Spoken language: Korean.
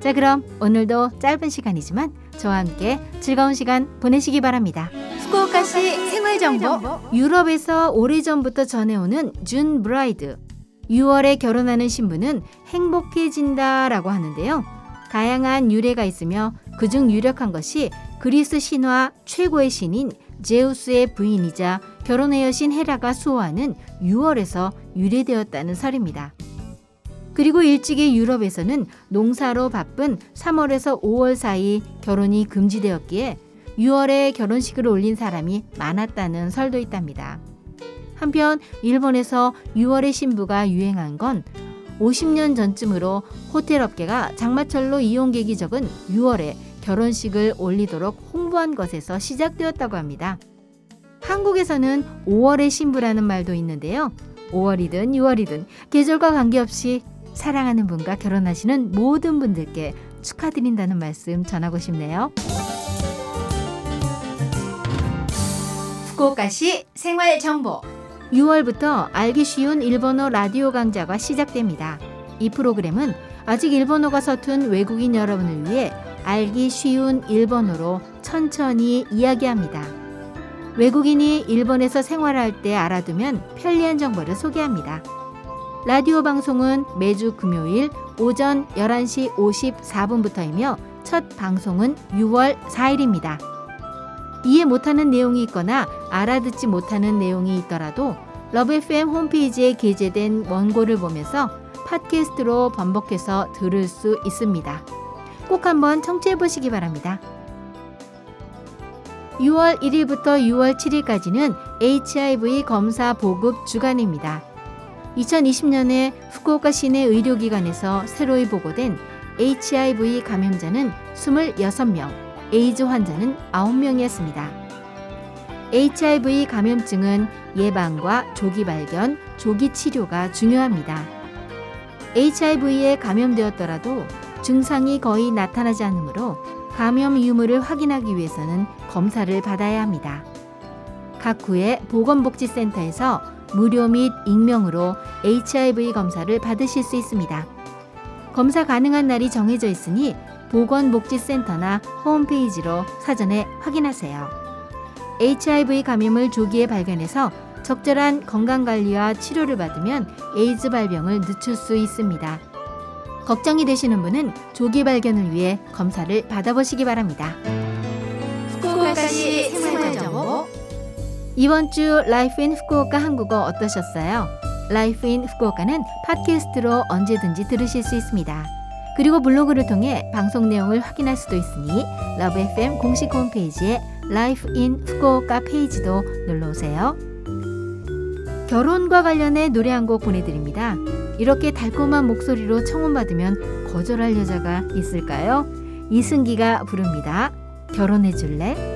자, 그럼 오늘도 짧은 시간이지만 저와 함께 즐거운 시간 보내시기 바랍니다. 후쿠오카시 생활 정보 유럽에서 오래전부터 전해오는 준 브라이드 6월에 결혼하는 신부는 행복해진다라고 하는데요. 다양한 유래가 있으며 그중 유력한 것이 그리스 신화 최고의 신인 제우스의 부인이자 결혼의 여신 헤라가 수호하는 6월에서 유래되었다는 설입니다. 그리고 일찍이 유럽에서는 농사로 바쁜 3월에서 5월 사이 결혼이 금지되었기에 6월에 결혼식을 올린 사람이 많았다는 설도 있답니다. 한편 일본에서 6월의 신부가 유행한 건 50년 전쯤으로 호텔 업계가 장마철로 이용객이 적은 6월에 결혼식을 올리도록 홍보한 것에서 시작되었다고 합니다. 한국에서는 5월의 신부라는 말도 있는데요. 5월이든 6월이든 계절과 관계없이 사랑하는 분과 결혼하시는 모든 분들께 축하드린다는 말씀 전하고 싶네요. 후쿠오카시 생활 정보 6월부터 알기 쉬운 일본어 라디오 강좌가 시작됩니다. 이 프로그램은 아직 일본어가 서툰 외국인 여러분을 위해 알기 쉬운 일본어로 천천히 이야기합니다. 외국인이 일본에서 생활할 때 알아두면 편리한 정보를 소개합니다. 라디오 방송은 매주 금요일 오전 11시 54분부터이며 첫 방송은 6월 4일입니다. 이해 못하는 내용이 있거나 알아듣지 못하는 내용이 있더라도 LOVE FM 홈페이지에 게재된 원고를 보면서 팟캐스트로 반복해서 들을 수 있습니다. 꼭 한번 청취해 보시기 바랍니다. 6월 1일부터 6월 7일까지는 HIV 검사 보급 주간입니다. 2020년에 후쿠오카 시내 의료기관에서 새로이 보고된 HIV 감염자는 26명, 에이즈 환자는 9명이었습니다. HIV 감염증은 예방과 조기 발견, 조기 치료가 중요합니다. HIV에 감염되었더라도 증상이 거의 나타나지 않으므로 감염 유무를 확인하기 위해서는 검사를 받아야 합니다. 각 구의 보건복지센터에서 무료 및 익명으로 HIV 검사를 받으실 수 있습니다. 검사 가능한 날이 정해져 있으니 보건복지센터나 홈페이지로 사전에 확인하세요. HIV 감염을 조기에 발견해서 적절한 건강관리와 치료를 받으면 에이즈 발병을 늦출 수 있습니다. 걱정이 되시는 분은 조기 발견을 위해 검사를 받아보시기 바랍니다. 후쿠오카시 이번 주 Life in Fukuoka 한국어 어떠셨어요? Life in Fukuoka는 팟캐스트로 언제든지 들으실 수 있습니다. 그리고 블로그를 통해 방송 내용을 확인할 수도 있으니 LOVE FM 공식 홈페이지에 Life in Fukuoka 페이지도 놀러 오세요. 결혼과 관련해 노래 한 곡 보내드립니다. 이렇게 달콤한 목소리로 청혼받으면 거절할 여자가 있을까요? 이승기가 부릅니다. 결혼해 줄래?